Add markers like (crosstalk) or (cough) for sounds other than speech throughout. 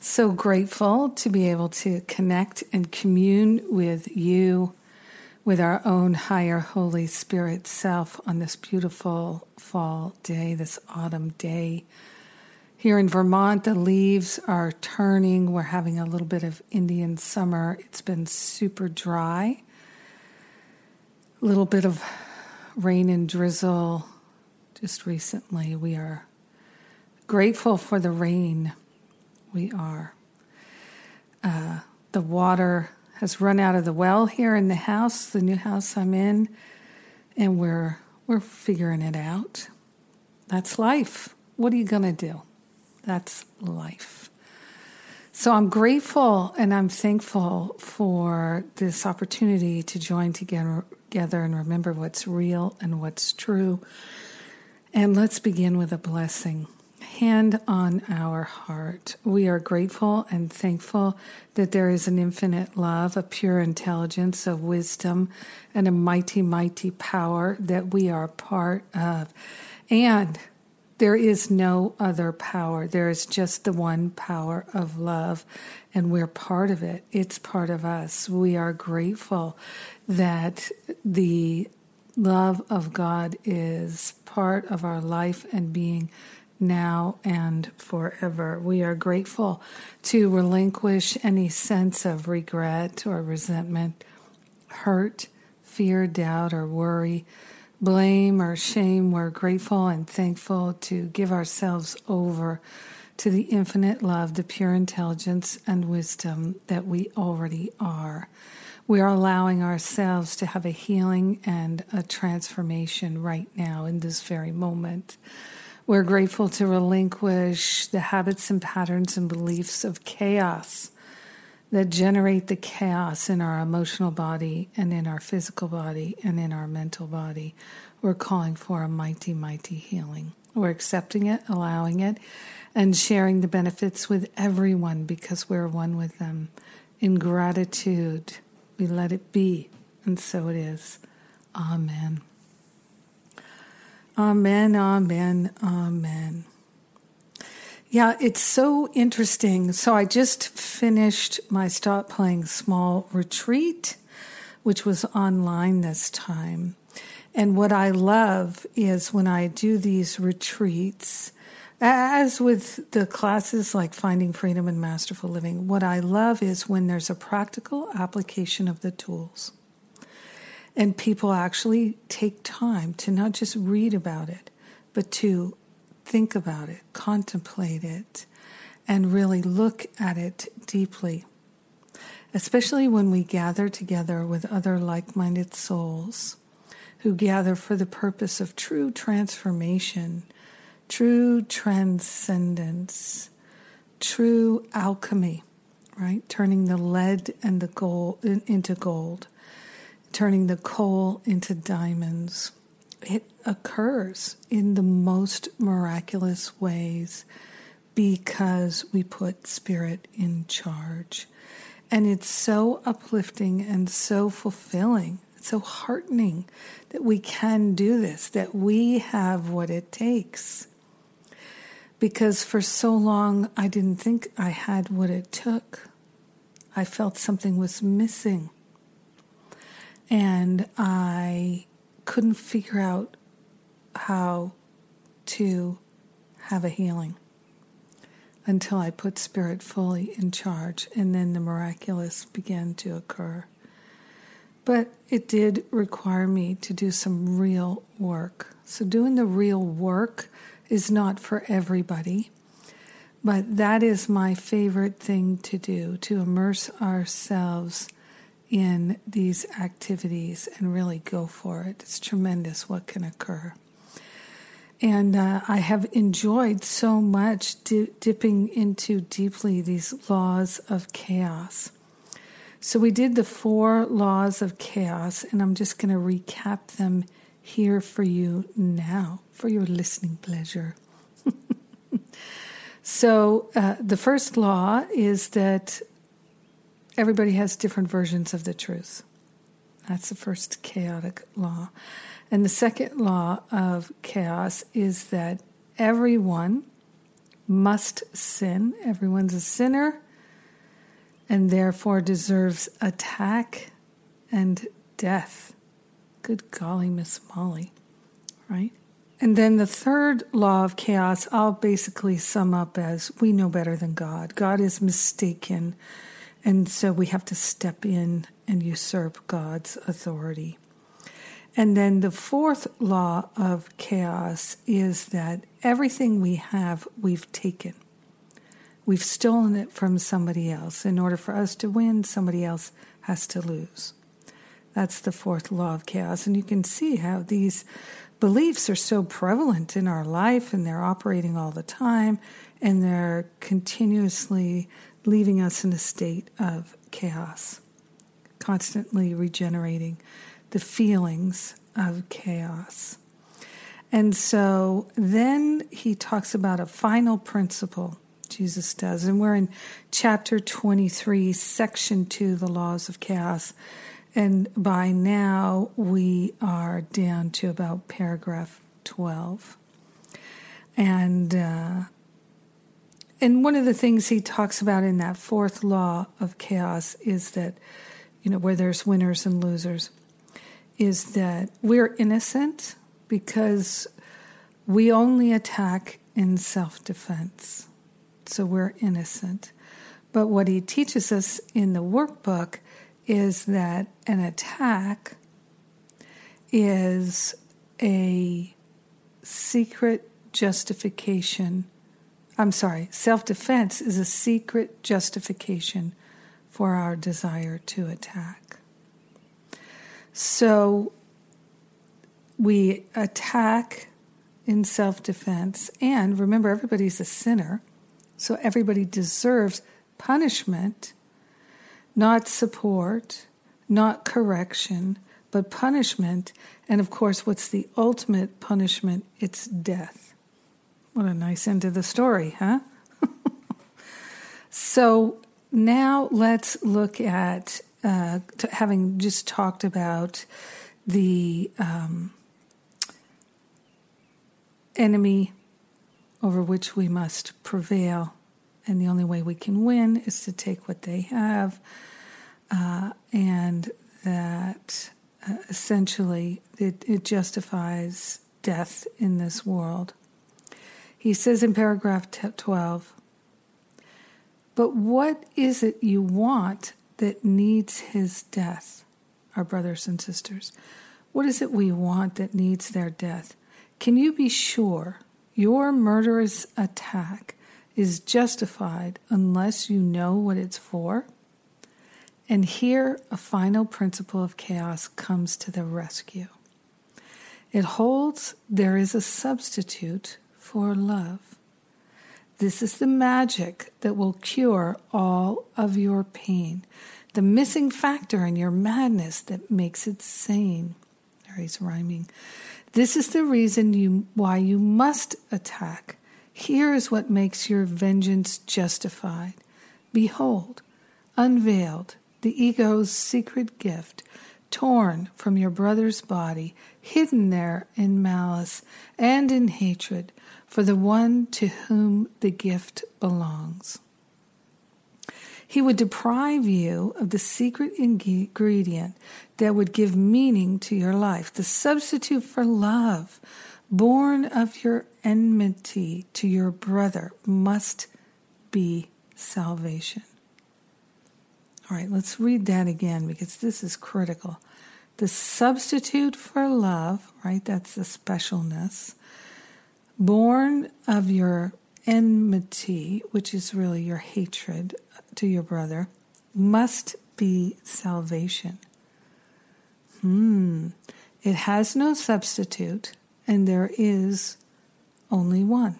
so grateful to be able to connect and commune with you, with our own higher Holy Spirit self on this beautiful fall day, this autumn day. Here in Vermont, the leaves are turning. We're having a little bit of Indian summer. It's been super dry. A little bit of rain and drizzle just recently. We are grateful for the rain we are. Uh, the water has run out of the well here in the house, the new house I'm in, and we're we're figuring it out. That's life. What are you going to do? That's life. So I'm grateful and I'm thankful for this opportunity to join together, together and remember what's real and what's true. And let's begin with a blessing hand on our heart. We are grateful and thankful that there is an infinite love, a pure intelligence, a wisdom, and a mighty, mighty power that we are part of. And there is no other power. There is just the one power of love, and we're part of it. It's part of us. We are grateful that the love of God is part of our life and being now and forever. We are grateful to relinquish any sense of regret or resentment, hurt, fear, doubt, or worry, blame, or shame. We're grateful and thankful to give ourselves over to the infinite love, the pure intelligence and wisdom that we already are. We are allowing ourselves to have a healing and a transformation right now in this very moment. We're grateful to relinquish the habits and patterns and beliefs of chaos that generate the chaos in our emotional body and in our physical body and in our mental body. We're calling for a mighty, mighty healing. We're accepting it, allowing it, and sharing the benefits with everyone because we're one with them. In gratitude, we let it be, and so it is. Amen. Amen, amen, amen. Yeah, it's so interesting. So I just finished my Stop Playing Small retreat, which was online this time. And what I love is when I do these retreats, as with the classes like Finding Freedom and Masterful Living, what I love is when there's a practical application of the tools. And people actually take time to not just read about it, but to think about it, contemplate it, and really look at it deeply. Especially when we gather together with other like minded souls who gather for the purpose of true transformation, true transcendence, true alchemy, right? Turning the lead and the gold into gold turning the coal into diamonds. It occurs in the most miraculous ways because we put spirit in charge. And it's so uplifting and so fulfilling, it's so heartening that we can do this, that we have what it takes. Because for so long, I didn't think I had what it took. I felt something was missing and I couldn't figure out how to have a healing until I put spirit fully in charge, and then the miraculous began to occur. But it did require me to do some real work. So, doing the real work is not for everybody, but that is my favorite thing to do to immerse ourselves in these activities and really go for it. It's tremendous what can occur. And uh, I have enjoyed so much di- dipping into deeply these laws of chaos. So we did the four laws of chaos, and I'm just going to recap them here for you now for your listening pleasure. (laughs) so, uh, the first law is that everybody has different versions of the truth. That's the first chaotic law. And the second law of chaos is that everyone must sin. Everyone's a sinner and therefore deserves attack and death. Good golly, Miss Molly, right? And then the third law of chaos, I'll basically sum up as we know better than God. God is mistaken, and so we have to step in and usurp God's authority. And then the fourth law of chaos is that everything we have, we've taken. We've stolen it from somebody else. In order for us to win, somebody else has to lose. That's the fourth law of chaos. And you can see how these beliefs are so prevalent in our life and they're operating all the time and they're continuously leaving us in a state of chaos, constantly regenerating the feelings of chaos. And so then he talks about a final principle, Jesus does. And we're in chapter 23, section 2, the laws of chaos. And by now we are down to about paragraph 12. And, uh, and one of the things he talks about in that fourth law of chaos is that, you know, where there's winners and losers is that we're innocent because we only attack in self defense. So we're innocent. But what he teaches us in the workbook is that an attack is a secret justification. I'm sorry, self defense is a secret justification for our desire to attack. So we attack in self defense. And remember, everybody's a sinner. So everybody deserves punishment, not support, not correction, but punishment. And of course, what's the ultimate punishment? It's death. What a nice end to the story, huh? (laughs) so now let's look at uh, having just talked about the um, enemy over which we must prevail, and the only way we can win is to take what they have, uh, and that uh, essentially it, it justifies death in this world. He says in paragraph 12, but what is it you want that needs his death, our brothers and sisters? What is it we want that needs their death? Can you be sure your murderous attack is justified unless you know what it's for? And here, a final principle of chaos comes to the rescue. It holds there is a substitute for love. This is the magic that will cure all of your pain, the missing factor in your madness that makes it sane. There he's rhyming. This is the reason you why you must attack. Here is what makes your vengeance justified. Behold, unveiled, the ego's secret gift, torn from your brother's body, hidden there in malice and in hatred, for the one to whom the gift belongs. He would deprive you of the secret ingredient that would give meaning to your life, the substitute for love, born of your enmity to your brother, must be salvation. All right, let's read that again because this is critical. The substitute for love, right? That's the specialness born of your enmity, which is really your hatred to your brother, must be salvation. Hmm. It has no substitute, and there is only one.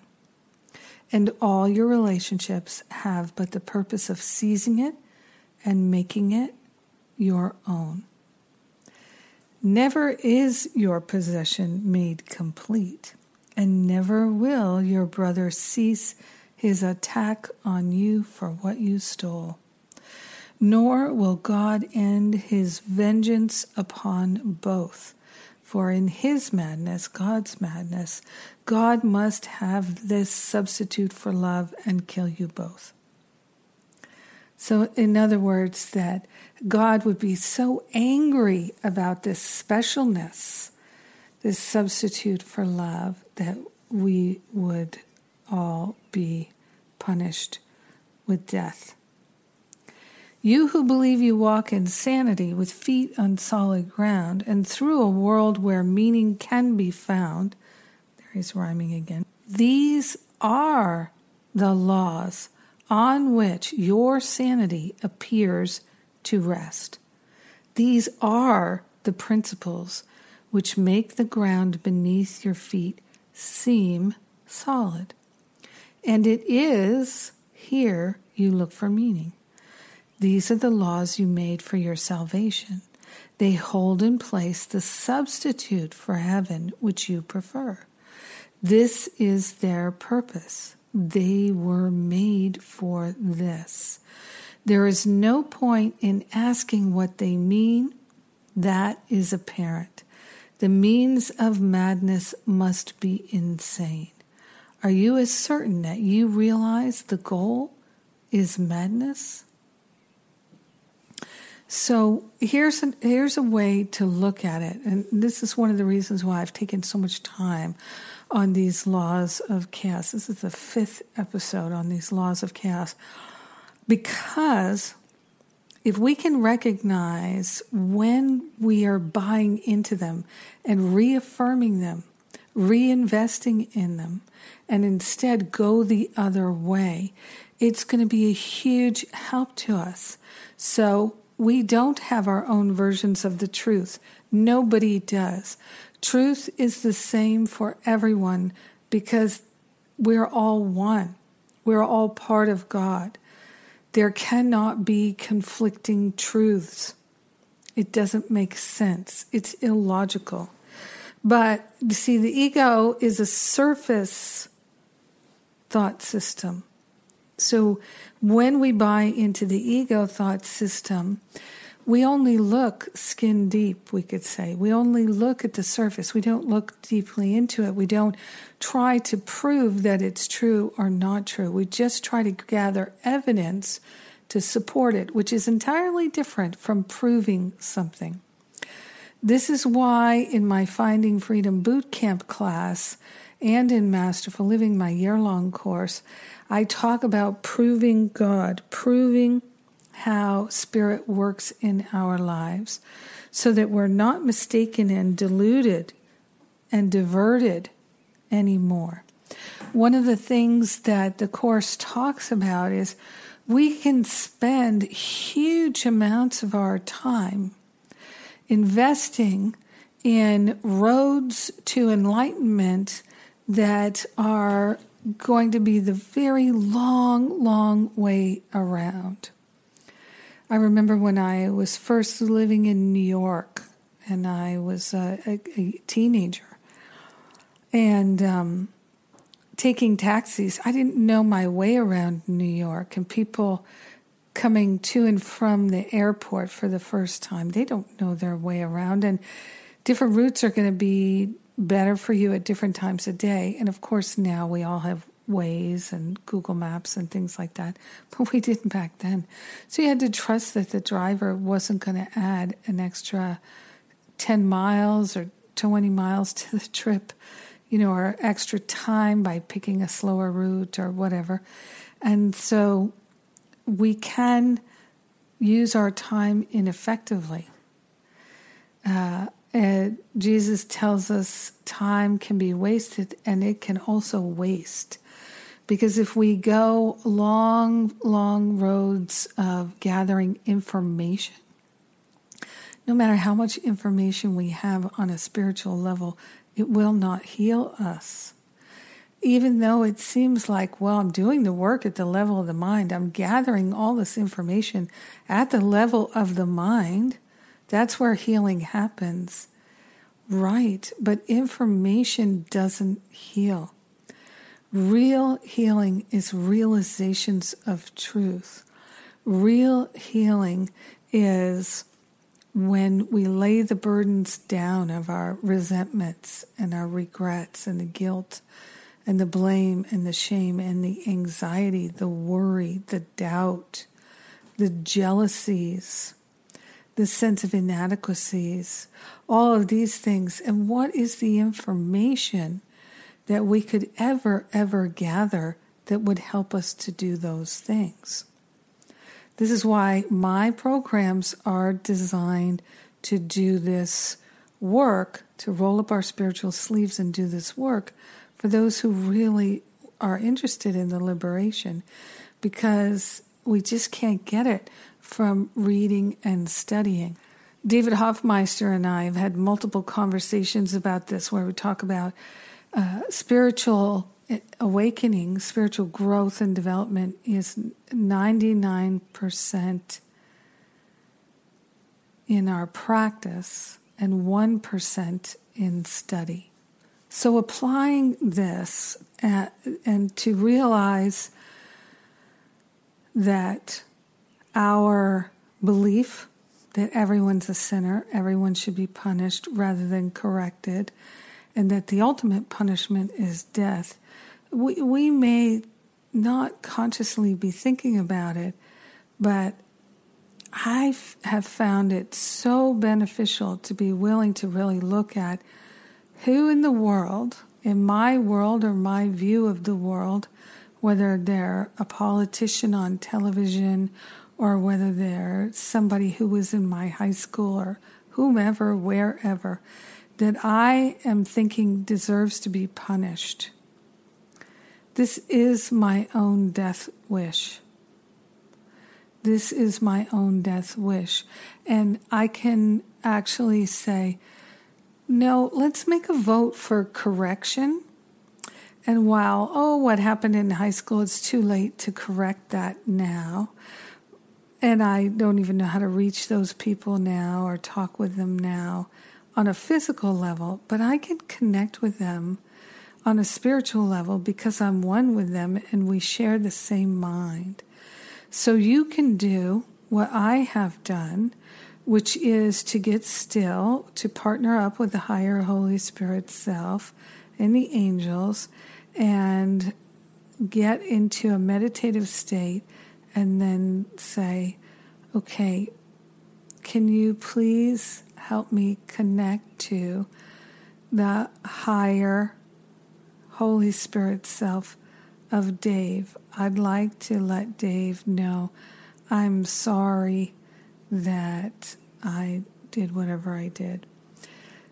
And all your relationships have but the purpose of seizing it and making it your own. Never is your possession made complete, and never will your brother cease his attack on you for what you stole. Nor will God end his vengeance upon both. For in his madness, God's madness, God must have this substitute for love and kill you both. So, in other words, that God would be so angry about this specialness, this substitute for love, that we would all be punished with death. You who believe you walk in sanity with feet on solid ground and through a world where meaning can be found, there he's rhyming again. These are the laws on which your sanity appears to rest. These are the principles which make the ground beneath your feet seem solid. And it is here you look for meaning. These are the laws you made for your salvation. They hold in place the substitute for heaven which you prefer. This is their purpose. They were made for this. There is no point in asking what they mean. That is apparent. The means of madness must be insane. Are you as certain that you realize the goal is madness? So here's a, here's a way to look at it, and this is one of the reasons why I've taken so much time on these laws of chaos. This is the fifth episode on these laws of chaos. Because if we can recognize when we are buying into them and reaffirming them, reinvesting in them, and instead go the other way, it's going to be a huge help to us. So we don't have our own versions of the truth. Nobody does. Truth is the same for everyone because we're all one. We're all part of God. There cannot be conflicting truths. It doesn't make sense. It's illogical. But you see, the ego is a surface thought system. So when we buy into the ego thought system, we only look skin deep, we could say. We only look at the surface. We don't look deeply into it. We don't try to prove that it's true or not true. We just try to gather evidence to support it, which is entirely different from proving something. This is why in my Finding Freedom Bootcamp class and in Masterful Living, my year long course, I talk about proving God, proving how Spirit works in our lives so that we're not mistaken and deluded and diverted anymore. One of the things that the Course talks about is we can spend huge amounts of our time investing in roads to enlightenment that are going to be the very long, long way around. I remember when I was first living in New York and I was a, a, a teenager and um, taking taxis. I didn't know my way around New York, and people coming to and from the airport for the first time, they don't know their way around. And different routes are going to be better for you at different times of day. And of course, now we all have Waze and Google Maps and things like that, (laughs) but we didn't back then. So you had to trust that the driver wasn't going to add an extra 10 miles or 20 miles (laughs) to the trip, you know, or extra time by picking a slower route or whatever. And so we can use our time ineffectively. Uh, uh, Jesus tells us time can be wasted and it can also waste. Because if we go long, long roads of gathering information, no matter how much information we have on a spiritual level, it will not heal us. even though it seems like, well, I'm doing the work at the level of the mind, I'm gathering all this information at the level of the mind. That's where healing happens. Right, but information doesn't heal. Real healing is realizations of truth. Real healing is when we lay the burdens down of our resentments and our regrets and the guilt and the blame and the shame and the anxiety, the worry, the doubt, the jealousies, the sense of inadequacies, all of these things. And what is the information that we could ever, ever gather that would help us to do those things? This is why my programs are designed to do this work, to roll up our spiritual sleeves and do this work for those who really are interested in the liberation, because we just can't get it from reading and studying. David Hoffmeister and I have had multiple conversations about this where we talk about uh, spiritual awakening, spiritual growth and development is 99% in our practice and 1% in study. So, applying this at, and to realize that our belief that everyone's a sinner, everyone should be punished rather than corrected, and that the ultimate punishment is death we, we may not consciously be thinking about it, but I have found it so beneficial to be willing to really look at who in the world, in my world or my view of the world, whether they're a politician on television or whether they're somebody who was in my high school or whomever, wherever, that I am thinking deserves to be punished this is my own death wish. This is my own death wish. And I can actually say, no, let's make a vote for correction. And while, oh, what happened in high school, it's too late to correct that now. And I don't even know how to reach those people now or talk with them now on a physical level, but I can connect with them on a spiritual level because I'm one with them and we share the same mind. So you can do what I have done, which is to get still, to partner up with the higher Holy Spirit self and the angels, and get into a meditative state, and then say, okay, can you please help me connect to the higher Holy Spirit self of Dave. I'd like to let Dave know I'm sorry that I did whatever I did.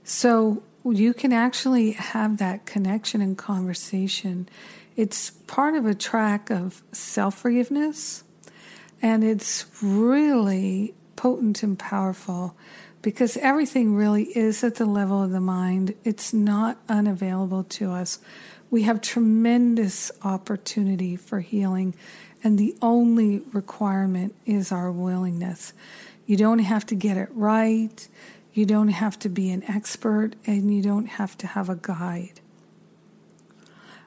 So you can actually have that connection and conversation. It's part of a track of self forgiveness, and it's really potent and powerful because everything really is at the level of the mind. It's not unavailable to us we have tremendous opportunity for healing, and the only requirement is our willingness. You don't have to get it right, you don't have to be an expert, and you don't have to have a guide.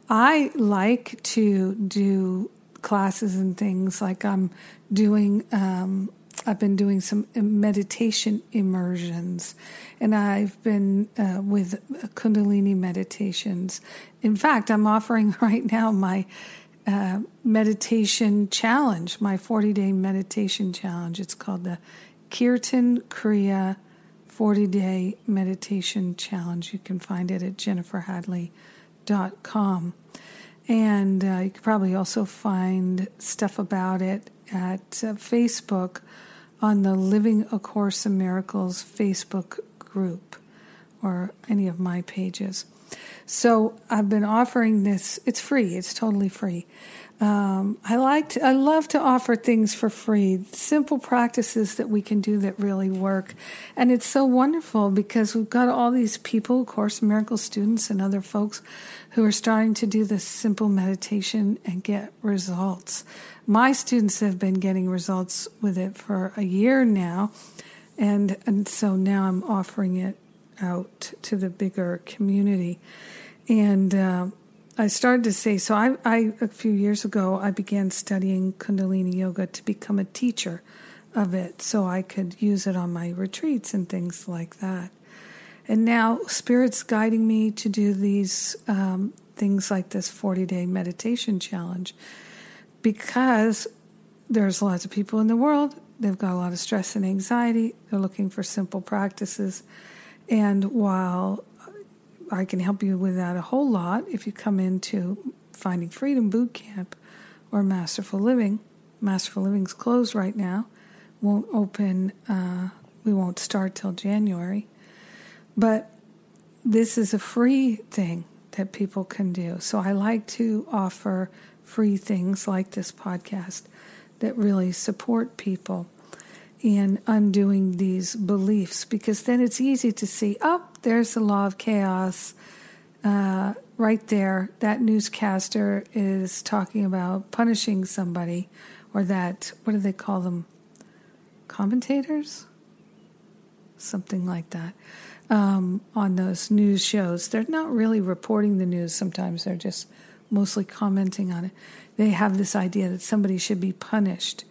I like to do classes and things like I'm doing um, I've been doing some meditation immersions, and I've been uh, with Kundalini meditations. In fact, I'm offering (laughs) right now my uh, meditation challenge, my 40 day meditation challenge. It's called the Kirtan Kriya 40 day meditation challenge. You can find it at jenniferhadley.com. And uh, you could probably also find stuff about it at uh, Facebook on the Living A Course in Miracles Facebook group or any of my pages. So I've been offering this. It's free. It's totally free. Um, I like to, I love to offer things for free, simple practices that we can do that really work. And it's so wonderful because we've got all these people, Course Miracle students and other folks who are starting to do this simple meditation and get results. My students have been getting results with it for a year now. And, and so now I'm offering it out to the bigger community. And, uh, I started to say, so I, I, a few years ago, I began studying Kundalini Yoga to become a teacher of it so I could use it on my retreats and things like that. And now Spirit's guiding me to do these um, things like this 40 day meditation challenge because there's lots of people in the world. They've got a lot of stress and anxiety. They're looking for simple practices. And while I can help you with that a whole lot if you come into Finding Freedom Boot Camp or Masterful Living. Masterful Living's closed right now. Won't open. Uh, we won't start till January. But this is a free thing that people can do. So I like to offer free things like this podcast that really support people in undoing these beliefs because then it's easy to see, oh, there's the law of chaos uh, right there. That newscaster is talking about punishing somebody, or that, what do they call them? Commentators? Something like that. Um, on those news shows. They're not really reporting the news sometimes, they're just mostly commenting on it. They have this idea that somebody should be punished.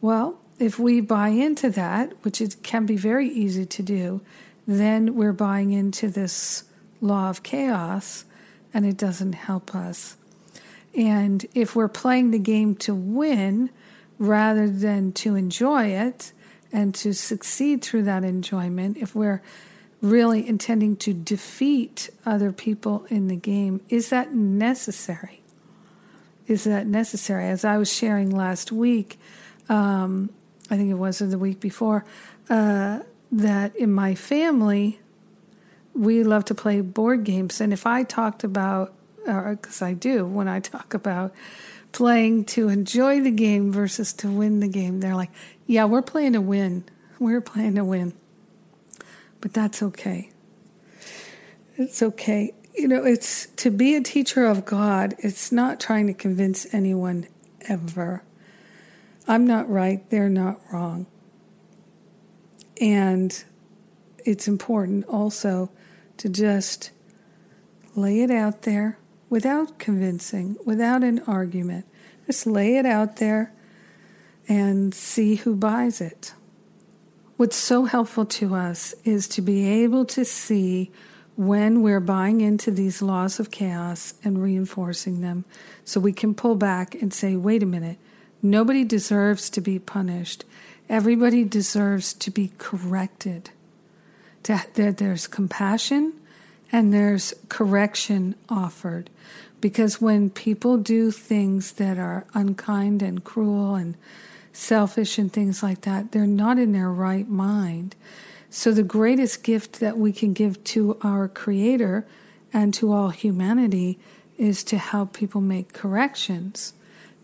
Well, if we buy into that, which it can be very easy to do, then we're buying into this law of chaos and it doesn't help us. And if we're playing the game to win rather than to enjoy it and to succeed through that enjoyment, if we're really intending to defeat other people in the game, is that necessary? Is that necessary? As I was sharing last week, um, I think it was the week before, uh, that in my family, we love to play board games. And if I talked about, because I do, when I talk about playing to enjoy the game versus to win the game, they're like, yeah, we're playing to win. We're playing to win. But that's okay. It's okay. You know, it's to be a teacher of God, it's not trying to convince anyone ever. I'm not right, they're not wrong. And it's important also to just lay it out there without convincing, without an argument. Just lay it out there and see who buys it. What's so helpful to us is to be able to see when we're buying into these laws of chaos and reinforcing them so we can pull back and say, wait a minute, nobody deserves to be punished. Everybody deserves to be corrected. There's compassion and there's correction offered. Because when people do things that are unkind and cruel and selfish and things like that, they're not in their right mind. So, the greatest gift that we can give to our Creator and to all humanity is to help people make corrections.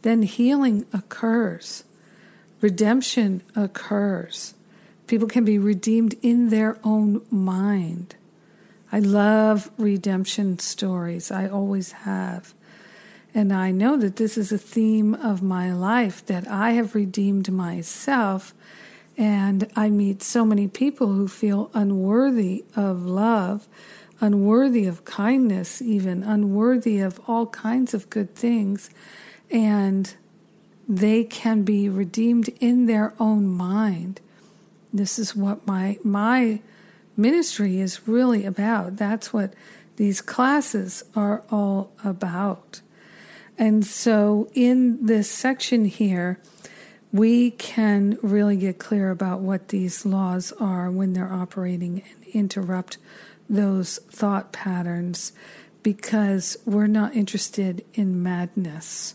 Then healing occurs redemption occurs. People can be redeemed in their own mind. I love redemption stories. I always have. And I know that this is a theme of my life that I have redeemed myself. And I meet so many people who feel unworthy of love, unworthy of kindness, even unworthy of all kinds of good things. And they can be redeemed in their own mind. This is what my my ministry is really about. That's what these classes are all about. And so in this section here, we can really get clear about what these laws are when they're operating and interrupt those thought patterns because we're not interested in madness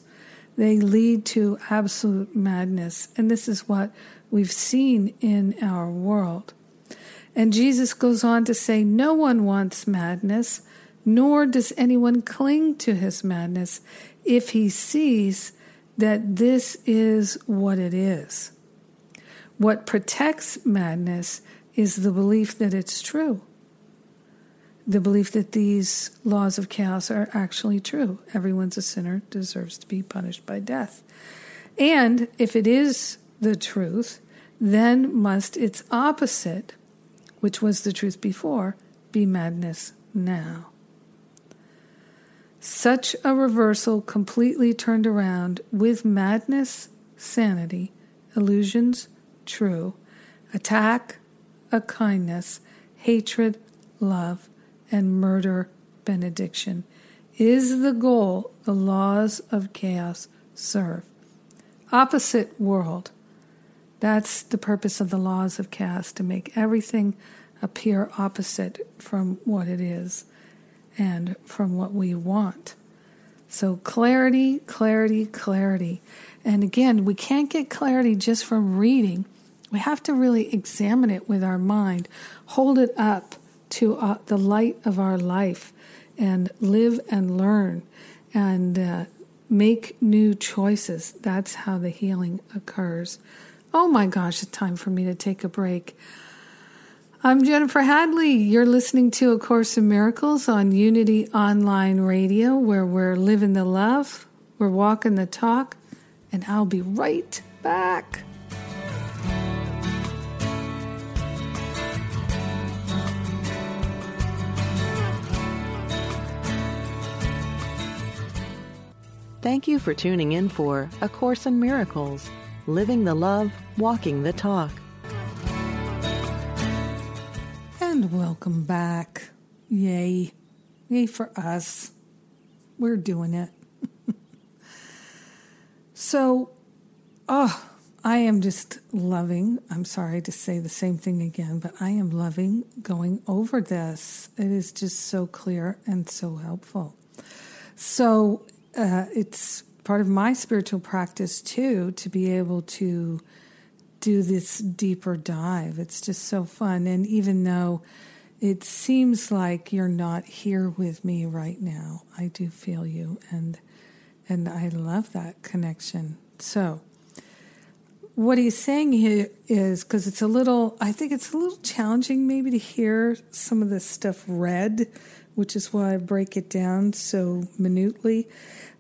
they lead to absolute madness. And this is what we've seen in our world. And Jesus goes on to say, No one wants madness. nor does anyone cling to his madness if he sees that this is what it is. What protects madness is the belief that it's true. The belief that these laws of chaos are actually true. Everyone's a sinner, deserves to be punished by death. And if it is the truth, then must its opposite, which was the truth before, be madness now. Such a reversal completely turned around with madness, sanity, illusions, true, attack, a kindness, hatred, love, and murder, benediction, is the goal the laws of chaos serve. Opposite world. That's the purpose of the laws of chaos to make everything appear opposite from what it is and from what we want. So, clarity, clarity, clarity. And again, we can't get clarity just from reading. We have to really examine it with our mind, hold it up to uh, the light of our life, and live and learn and uh, make new choices. That's how the healing occurs. Oh my gosh, it's time for me to take a break. I'm Jennifer Hadley. You're listening to A Course in Miracles on Unity Online Radio, where we're living the love, we're walking the talk, and I'll be right back. Thank you for tuning in for A Course in Miracles, Living the Love, Walking the Talk. And welcome back. Yay. Yay for us. We're doing it. (laughs) so, oh, I am just loving, I'm sorry to say the same thing again, but I am loving going over this. It is just so clear and so helpful. So, uh, it's part of my spiritual practice too to be able to do this deeper dive. It's just so fun. And even though it seems like you're not here with me right now, I do feel you and and I love that connection. So what he's saying here is because it's a little I think it's a little challenging maybe to hear some of this stuff read, which is why I break it down so minutely.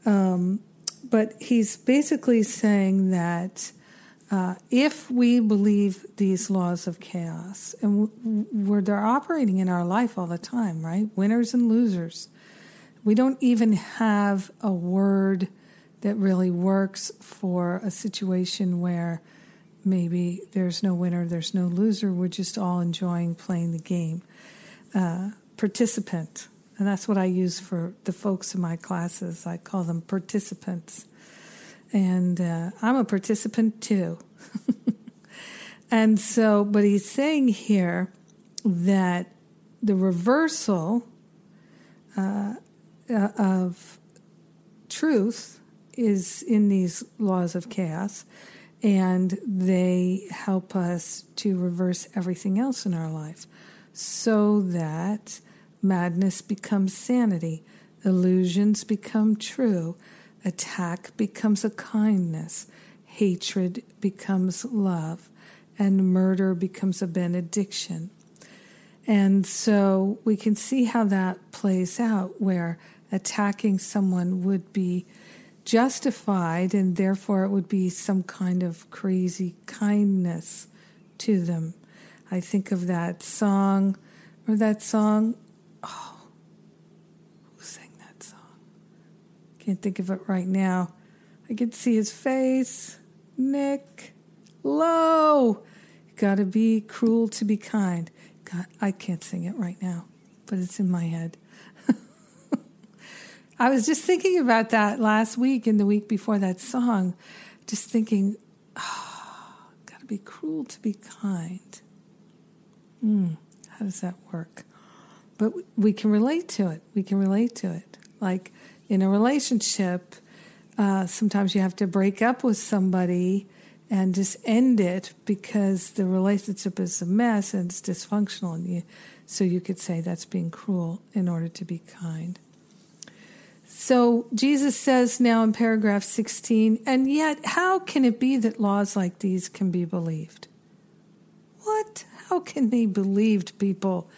Um, but he's basically saying that uh, if we believe these laws of chaos, and we're, they're operating in our life all the time, right? Winners and losers. We don't even have a word that really works for a situation where maybe there's no winner, there's no loser. We're just all enjoying playing the game. Uh, participant and that's what I use for the folks in my classes. I call them participants. And uh, I'm a participant too. (laughs) and so, but he's saying here that the reversal uh, uh, of truth is in these laws of chaos, and they help us to reverse everything else in our life so that Madness becomes sanity. Illusions become true. Attack becomes a kindness. Hatred becomes love. And murder becomes a benediction. And so we can see how that plays out, where attacking someone would be justified, and therefore it would be some kind of crazy kindness to them. I think of that song, or that song, oh, who sang that song? Can't think of it right now. I can see his face. Nick Lowe. Gotta be cruel to be kind. God, I can't sing it right now, but it's in my head. (laughs) I was just thinking about that last week and the week before that song, just thinking, oh, (sighs) gotta be cruel to be kind. Hmm, how does that work? But we can relate to it. We can relate to it. Like in a relationship, uh, sometimes you have to break up with somebody and just end it because the relationship is a mess and it's dysfunctional. And you, so you could say that's being cruel in order to be kind. So Jesus says now in paragraph 16, and yet how can it be that laws like these can be believed? What? How can they be believed, people?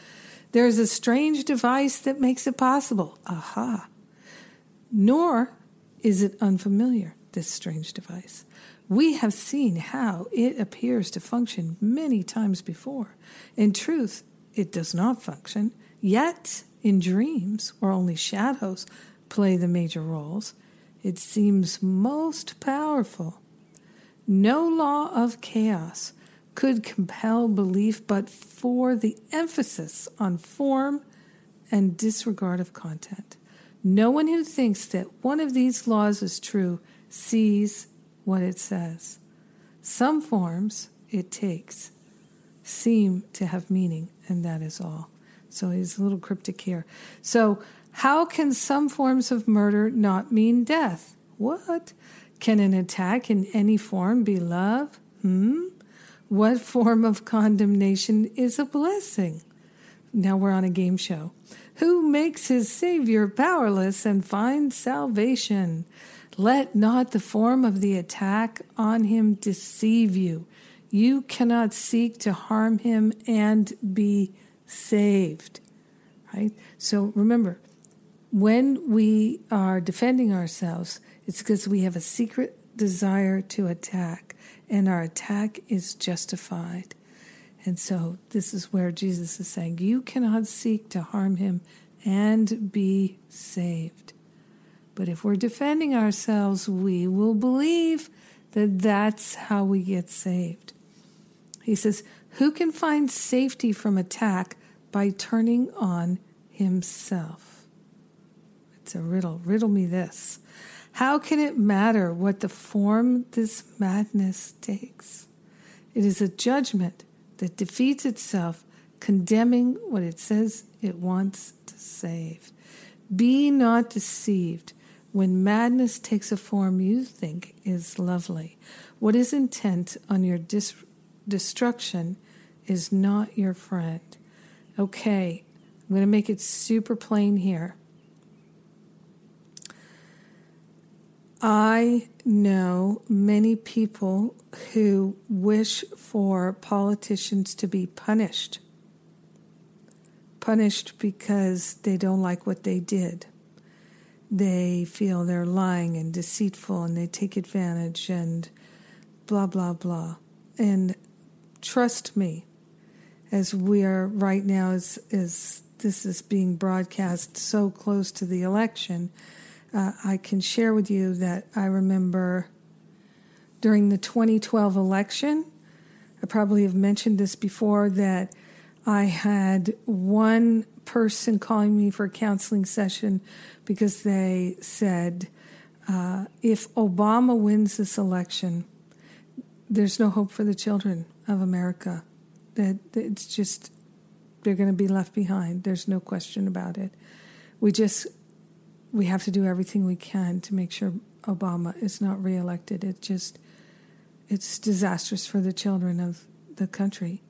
There's a strange device that makes it possible. Aha. Nor is it unfamiliar, this strange device. We have seen how it appears to function many times before. In truth, it does not function, yet in dreams, where only shadows play the major roles, it seems most powerful. No law of chaos could compel belief but for the emphasis on form and disregard of content. No one who thinks that one of these laws is true sees what it says. Some forms it takes seem to have meaning, and that is all. So he's a little cryptic here. So, how can some forms of murder not mean death? What? Can an attack in any form be love? Hmm? What form of condemnation is a blessing? Now we're on a game show. Who makes his Savior powerless and finds salvation? Let not the form of the attack on him deceive you. You cannot seek to harm him and be saved. Right? So remember, when we are defending ourselves, it's because we have a secret desire to attack, and our attack is justified. And so this is where Jesus is saying, You cannot seek to harm him and be saved. But if we're defending ourselves, we will believe that that's how we get saved. He says, Who can find safety from attack by turning on himself? It's a riddle. Riddle me this. How can it matter what the form this madness takes? It is a judgment that defeats itself, condemning what it says it wants to save. Be not deceived when madness takes a form you think is lovely, what is intent on your dis- destruction is not your friend. Okay, I'm going to make it super plain here. I know many people who wish for politicians to be punished. Punished because they don't like what they did they feel they're lying and deceitful and they take advantage and blah, blah, blah. And trust me, as we are right now, as, this is being broadcast so close to the election, uh, I can share with you that I remember during the 2012 election, I probably have mentioned this before, that I had one person calling me for a counseling session because they said uh, if Obama wins this election, there's no hope for the children of America. That it's just they're going to be left behind. There's no question about it. We just we have to do everything we can to make sure Obama is not reelected. It just it's disastrous for the children of the country.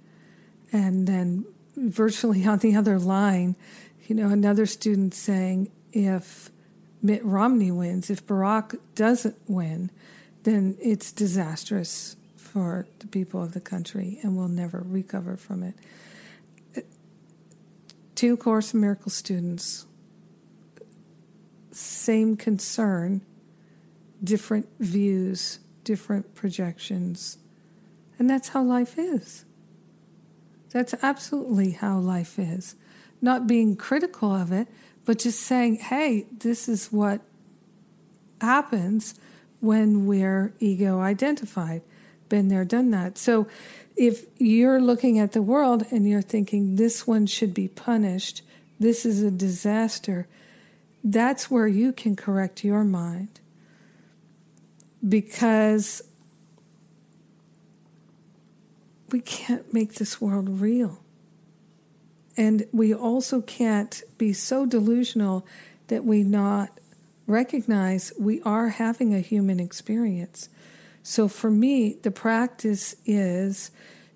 And then virtually (laughs) on the other line, you know, another student saying if Mitt Romney wins, if Barack doesn't win, then it's disastrous for the people of the country and we'll never recover from it. Two Course in Miracle students, same concern, different views, different projections. And that's how life is. That's absolutely how life is. Not being critical of it, but just saying, hey, this is what happens when we're ego identified. Been there, done that. So if you're looking at the world and you're thinking this one should be punished, this is a disaster, that's where you can correct your mind. Because we can't make this world real. And we also can't be so delusional that we not recognize we are having a human experience. So for me, the practice is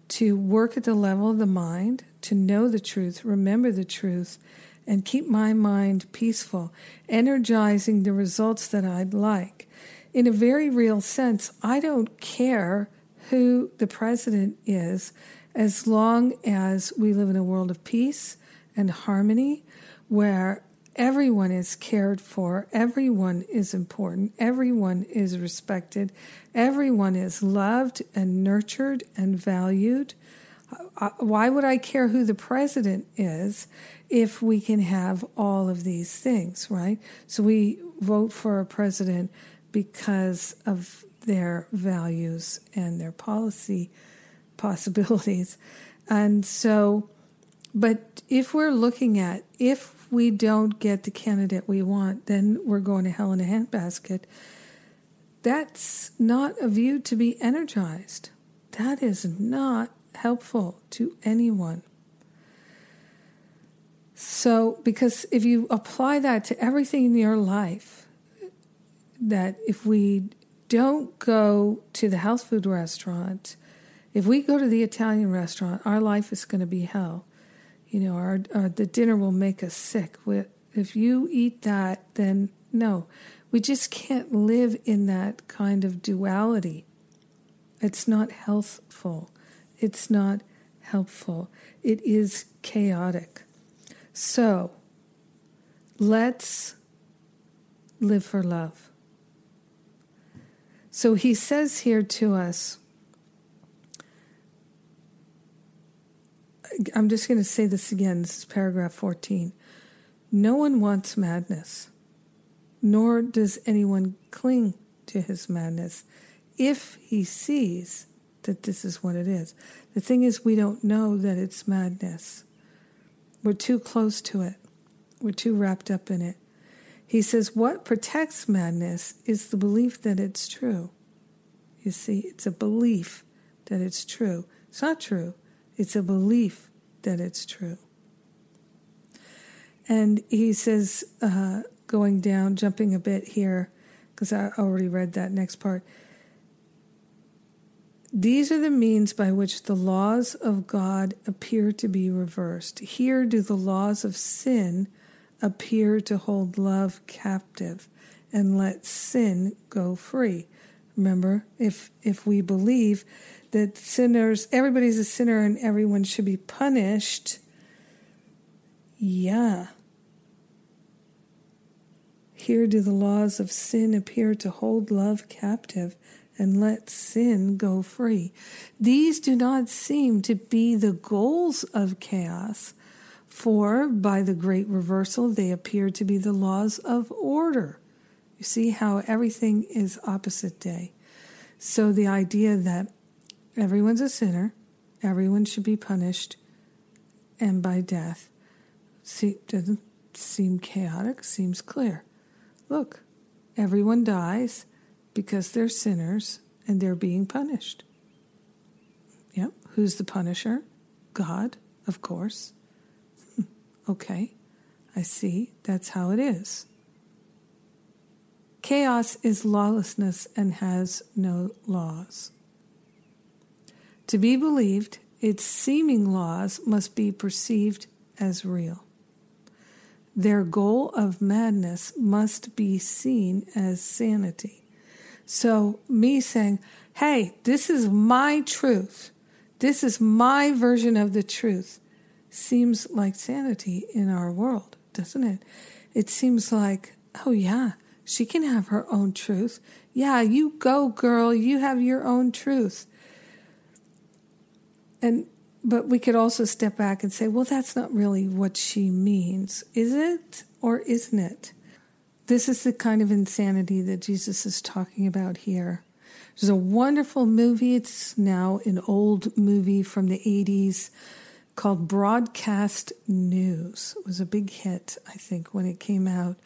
to work at the level of the mind, to know the truth, remember the truth, and keep my mind peaceful, energizing the results that I'd like. In a very real sense, I don't care who the president is as long as we live in a world of peace and harmony where everyone is cared for, everyone is important, everyone is respected, everyone is loved and nurtured and valued. Why would I care who the president is if we can have all of these things, right? So we vote for a president because of their values and their policy possibilities. And so, but if we're looking at if we don't get the candidate we want, then we're going to hell in a handbasket. That's not a view to be energized. That is not helpful to anyone. So, because if you apply that to everything in your life, that if we don't go to the health food restaurant, if we go to the Italian restaurant, our life is going to be hell. You know, our, our the dinner will make us sick. If you eat that, then no, we just can't live in that kind of duality. It's not healthful. It's not helpful. It is chaotic. So let's live for love. So he says here to us, I'm just going to say this again. This is paragraph 14. No one wants madness, nor does anyone cling to his madness if he sees that this is what it is. The thing is, we don't know that it's madness. We're too close to it, we're too wrapped up in it. He says, What protects madness is the belief that it's true. You see, it's a belief that it's true. It's not true, it's a belief that it's true. And he says, uh, going down, jumping a bit here, because I already read that next part. These are the means by which the laws of God appear to be reversed. Here do the laws of sin appear to hold love captive and let sin go free. Remember, if if we believe that sinners everybody's a sinner and everyone should be punished, yeah. Here do the laws of sin appear to hold love captive and let sin go free. These do not seem to be the goals of chaos, for by the great reversal, they appear to be the laws of order. You see how everything is opposite day. So the idea that everyone's a sinner, everyone should be punished, and by death see, doesn't seem chaotic, seems clear. Look, everyone dies because they're sinners and they're being punished. Yep. Who's the punisher? God, of course. (laughs) okay. I see. That's how it is. Chaos is lawlessness and has no laws. To be believed, its seeming laws must be perceived as real. Their goal of madness must be seen as sanity. So, me saying, hey, this is my truth, this is my version of the truth, seems like sanity in our world, doesn't it? It seems like, oh, yeah, she can have her own truth. Yeah, you go, girl, you have your own truth. And but we could also step back and say, well, that's not really what she means. Is it or isn't it? This is the kind of insanity that Jesus is talking about here. There's a wonderful movie. It's now an old movie from the 80s called Broadcast News. It was a big hit, I think, when it came out.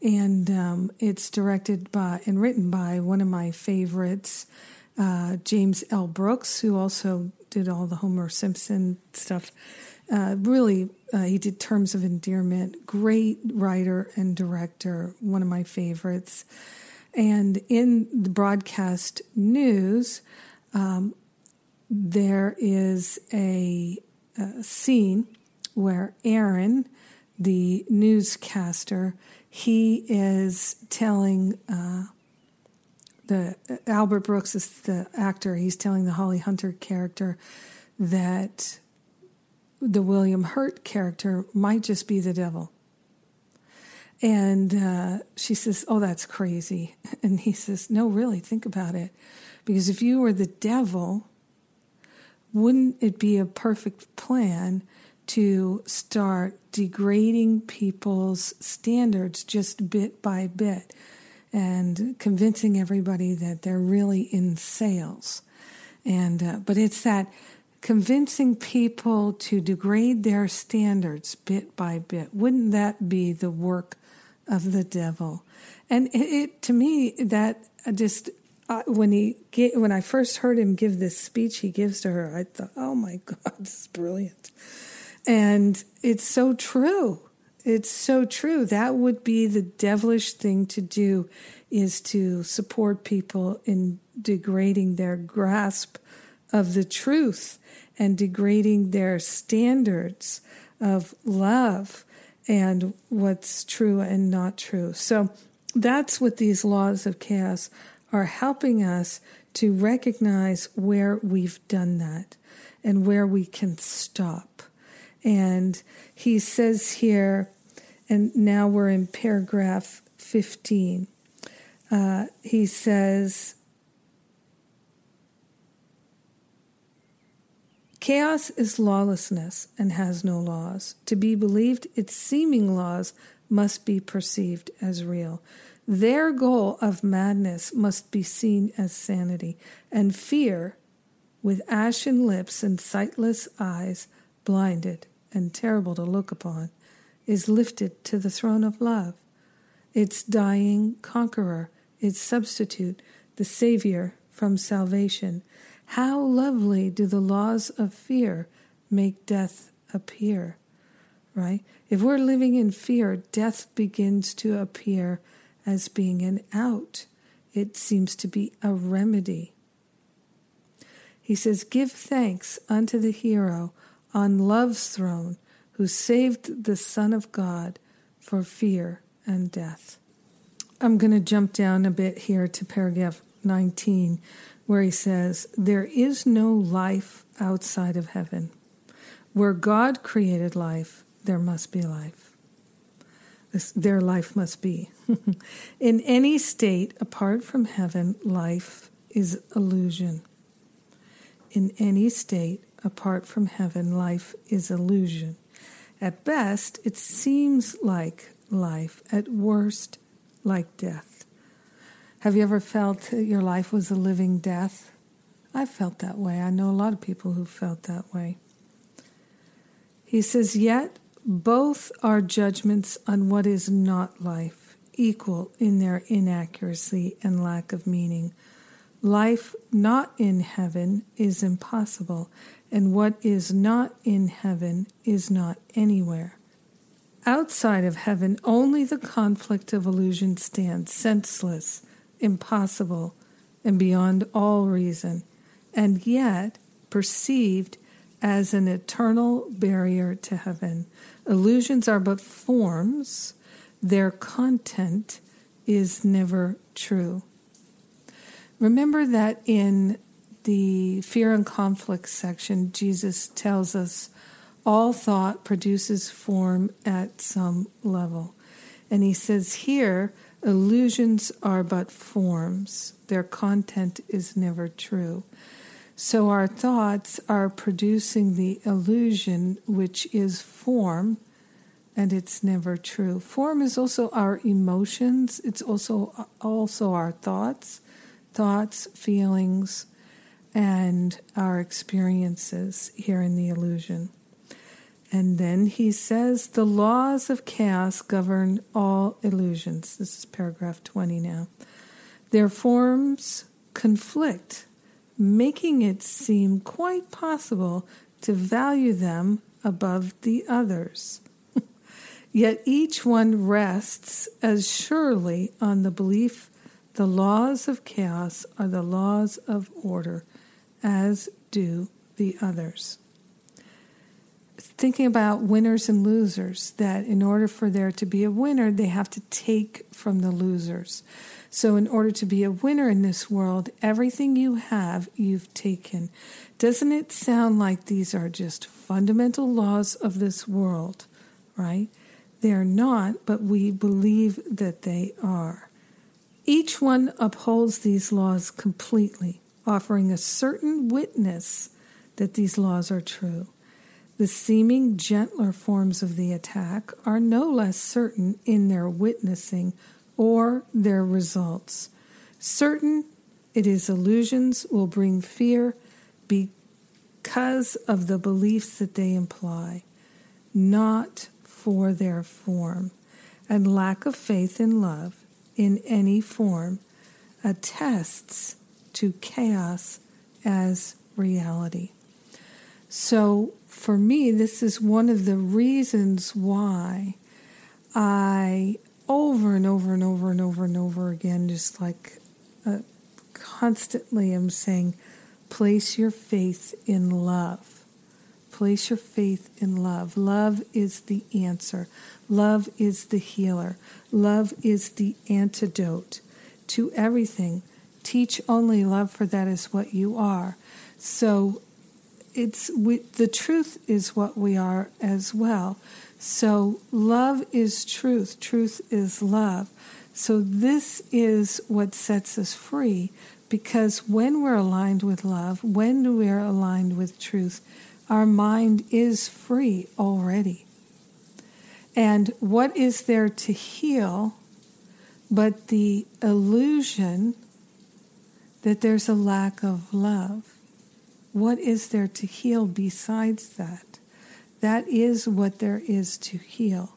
And um, it's directed by and written by one of my favorites, uh, James L. Brooks, who also did all the Homer Simpson stuff. Uh, really, uh, he did Terms of Endearment. Great writer and director, one of my favorites. And in the broadcast news, um, there is a, a scene where Aaron, the newscaster, he is telling uh, the Albert Brooks is the actor. He's telling the Holly Hunter character that the William Hurt character might just be the devil. And uh, she says, Oh, that's crazy. (laughs) And he says, No, really, think about it. Because if you were the devil, wouldn't it be a perfect plan to start degrading people's standards just bit by bit and convincing everybody that they're really in sales? And uh, but it's that convincing people to degrade their standards bit by bit. Wouldn't that be the work of the devil? And it, it to me that just uh, when he when I first heard him give this speech he gives to her, I thought, "Oh my (laughs) God, this is brilliant," and it's so true. It's so true. That would be the devilish thing to do, is to support people in degrading their grasp of the truth and degrading their standards of love and what's true and not true. So that's what these laws of chaos are helping us to recognize where we've done that and where we can stop. And he says here, and now we're in paragraph 15. Uh, he says, Chaos is lawlessness and has no laws. To be believed, its seeming laws must be perceived as real. Their goal of madness must be seen as sanity, and fear, with ashen lips and sightless eyes, blinded and terrible to look upon, is lifted to the throne of love. Its dying conqueror, its substitute, the Savior from salvation. How lovely do the laws of fear make death appear, right? If we're living in fear, death begins to appear as being an out. It seems to be a remedy. He says, Give thanks unto the hero on love's throne who saved the Son of God for fear and death. I'm going to jump down a bit here to paragraph 19, where he says, There is no life outside of heaven. Where God created life, there must be life this, their life must be. (laughs) In any state apart from heaven, life is illusion. In any state apart from heaven, life is illusion. At best, it seems like life, at worst, like death. Have you ever felt that your life was a living death? I've felt that way. I know a lot of people who felt that way. He says, Yet both are judgments on what is not life, equal in their inaccuracy and lack of meaning. Life not in heaven is impossible, and what is not in heaven is not anywhere. Outside of heaven, only the conflict of illusion stands, senseless, impossible, and beyond all reason, and yet perceived as an eternal barrier to heaven. Illusions are but forms, their content is never true. Remember that in the fear and conflict section, Jesus tells us all thought produces form at some level. And he says here, illusions are but forms, their content is never true. So our thoughts are producing the illusion, which is form, and it's never true. Form is also our emotions. It's also also our thoughts, thoughts, feelings, and our experiences here in the illusion. And then he says the laws of chaos govern all illusions. This is paragraph 20 now. Their forms conflict making it seem quite possible to value them above the others. (laughs) Yet each one rests as surely on the belief The laws of chaos are the laws of order, as do the others. Thinking about winners and losers, that in order for there to be a winner, they have to take from the losers. So, in order to be a winner in this world, everything you have, you've taken. Doesn't it sound like these are just fundamental laws of this world, right? They're not, but we believe that they are. Each one upholds these laws completely, offering a certain witness that these laws are true. The seeming gentler forms of the attack are no less certain in their witnessing or their results. Certain it is illusions will bring fear because of the beliefs that they imply, not for their form. And lack of faith in love in any form attests to chaos as reality. So, for me, this is one of the reasons why I over and over and over and over and over again, just like uh, constantly, am saying, place your faith in love. Place your faith in love. Love is the answer. Love is the healer. Love is the antidote to everything. Teach only love, for that is what you are. So it's we, the truth is what we are as well. So love is truth. Truth is love. So this is what sets us free because when we're aligned with love, when we're aligned with truth, our mind is free already. And what is there to heal but the illusion that there's a lack of love? What is there to heal besides that? That is what there is to heal.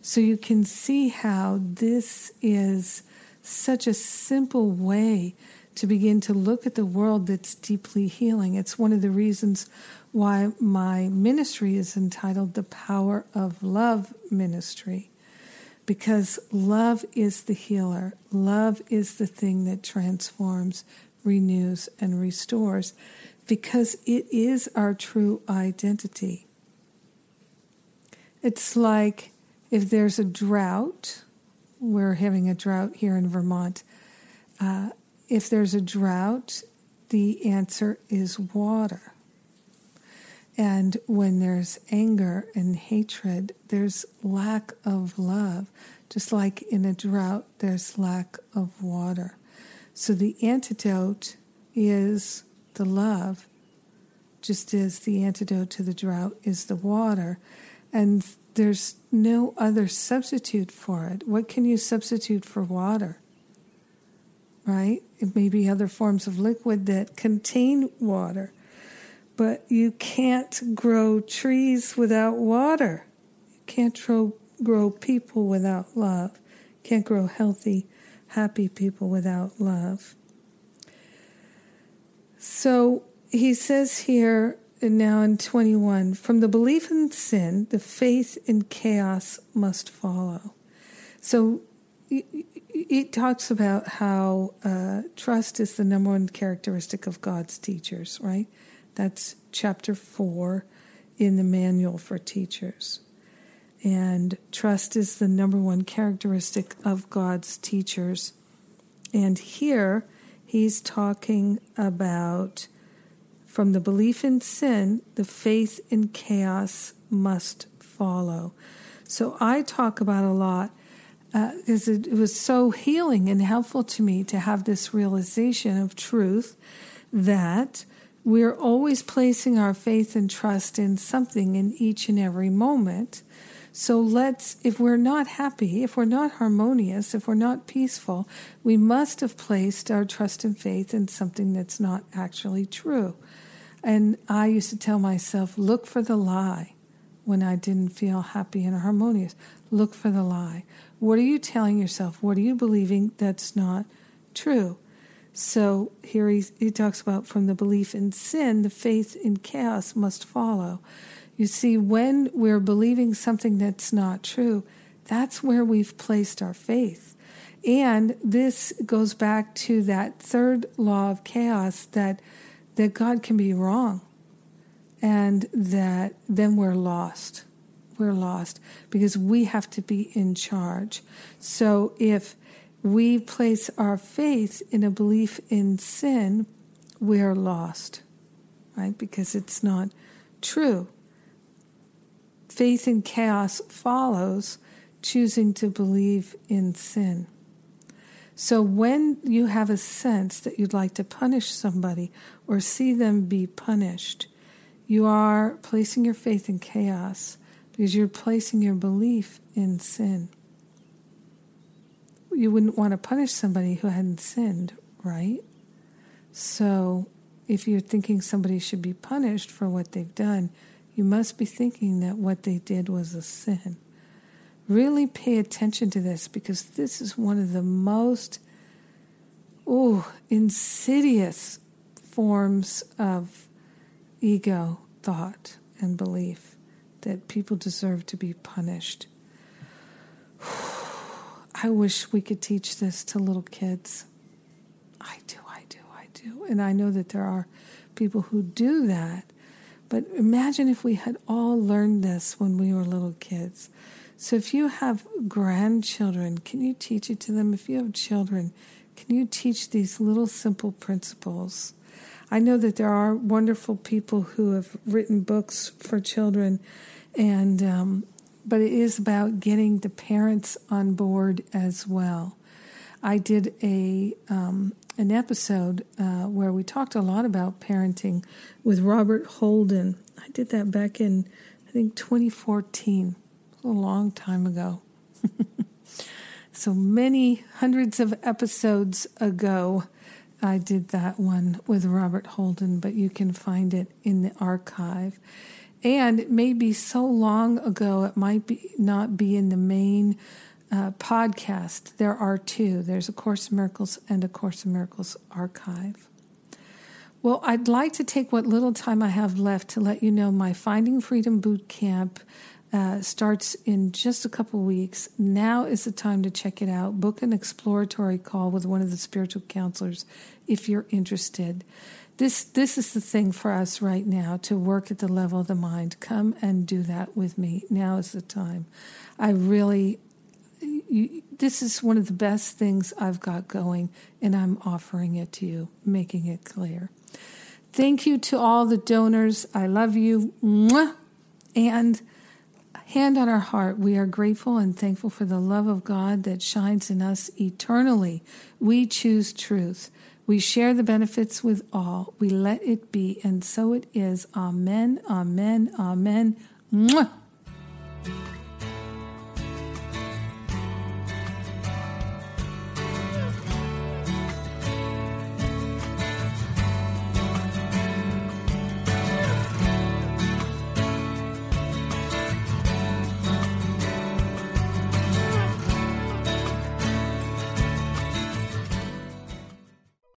So you can see how this is such a simple way to begin to look at the world that's deeply healing. It's one of the reasons why my ministry is entitled The Power of Love Ministry. Because love is the healer, love is the thing that transforms, renews, and restores, because it is our true identity. It's like if there's a drought, we're having a drought here in Vermont. Uh, if there's a drought, the answer is water. And when there's anger and hatred, there's lack of love. Just like in a drought, there's lack of water. So the antidote is the love, just as the antidote to the drought is the water. And there's no other substitute for it. What can you substitute for water? Right? It may be other forms of liquid that contain water but you can't grow trees without water. You can't grow, grow people without love. You can't grow healthy, happy people without love. So he says here now in 21 from the belief in sin, the faith in chaos must follow. So it talks about how uh, trust is the number one characteristic of God's teachers, right? That's chapter four in the manual for teachers. And trust is the number one characteristic of God's teachers. And here he's talking about from the belief in sin, the faith in chaos must follow. So I talk about a lot because uh, it, it was so healing and helpful to me to have this realization of truth that we're always placing our faith and trust in something in each and every moment. So let's, if we're not happy, if we're not harmonious, if we're not peaceful, we must have placed our trust and faith in something that's not actually true. And I used to tell myself, look for the lie when I didn't feel happy and harmonious. Look for the lie. What are you telling yourself? What are you believing that's not true? So here he, he talks about from the belief in sin, the faith in chaos must follow. You see, when we're believing something that's not true, that's where we've placed our faith. And this goes back to that third law of chaos that that God can be wrong and that then we're lost. We're lost because we have to be in charge. So if we place our faith in a belief in sin, we're lost, right? Because it's not true. Faith in chaos follows choosing to believe in sin. So when you have a sense that you'd like to punish somebody or see them be punished, you are placing your faith in chaos because you're placing your belief in sin. You wouldn't want to punish somebody who hadn't sinned, right? So if you're thinking somebody should be punished for what they've done, you must be thinking that what they did was a sin. Really pay attention to this because this is one of the most oh, insidious forms of ego thought and belief that people deserve to be punished. (sighs) I wish we could teach this to little kids. I do, I do, I do. And I know that there are people who do that. But imagine if we had all learned this when we were little kids. So if you have grandchildren, can you teach it to them? If you have children, can you teach these little simple principles? I know that there are wonderful people who have written books for children, and um, but it is about getting the parents on board as well. I did a um, an episode uh, where we talked a lot about parenting with Robert Holden. I did that back in I think 2014 a long time ago. (laughs) so many hundreds of episodes ago, I did that one with Robert Holden, but you can find it in the archive. And it may be so long ago, it might be not be in the main uh, podcast. There are two. There's a Course in Miracles and a Course in Miracles archive. Well, I'd like to take what little time I have left to let you know my Finding Freedom Boot Camp uh, starts in just a couple weeks. Now is the time to check it out. Book an exploratory call with one of the spiritual counselors if you're interested. This this is the thing for us right now to work at the level of the mind. Come and do that with me. Now is the time. I really you, this is one of the best things I've got going, and I'm offering it to you, making it clear. Thank you to all the donors. I love you. Mwah! And hand on our heart, we are grateful and thankful for the love of God that shines in us eternally. We choose truth. We share the benefits with all. We let it be, and so it is. Amen, amen, amen. Mwah!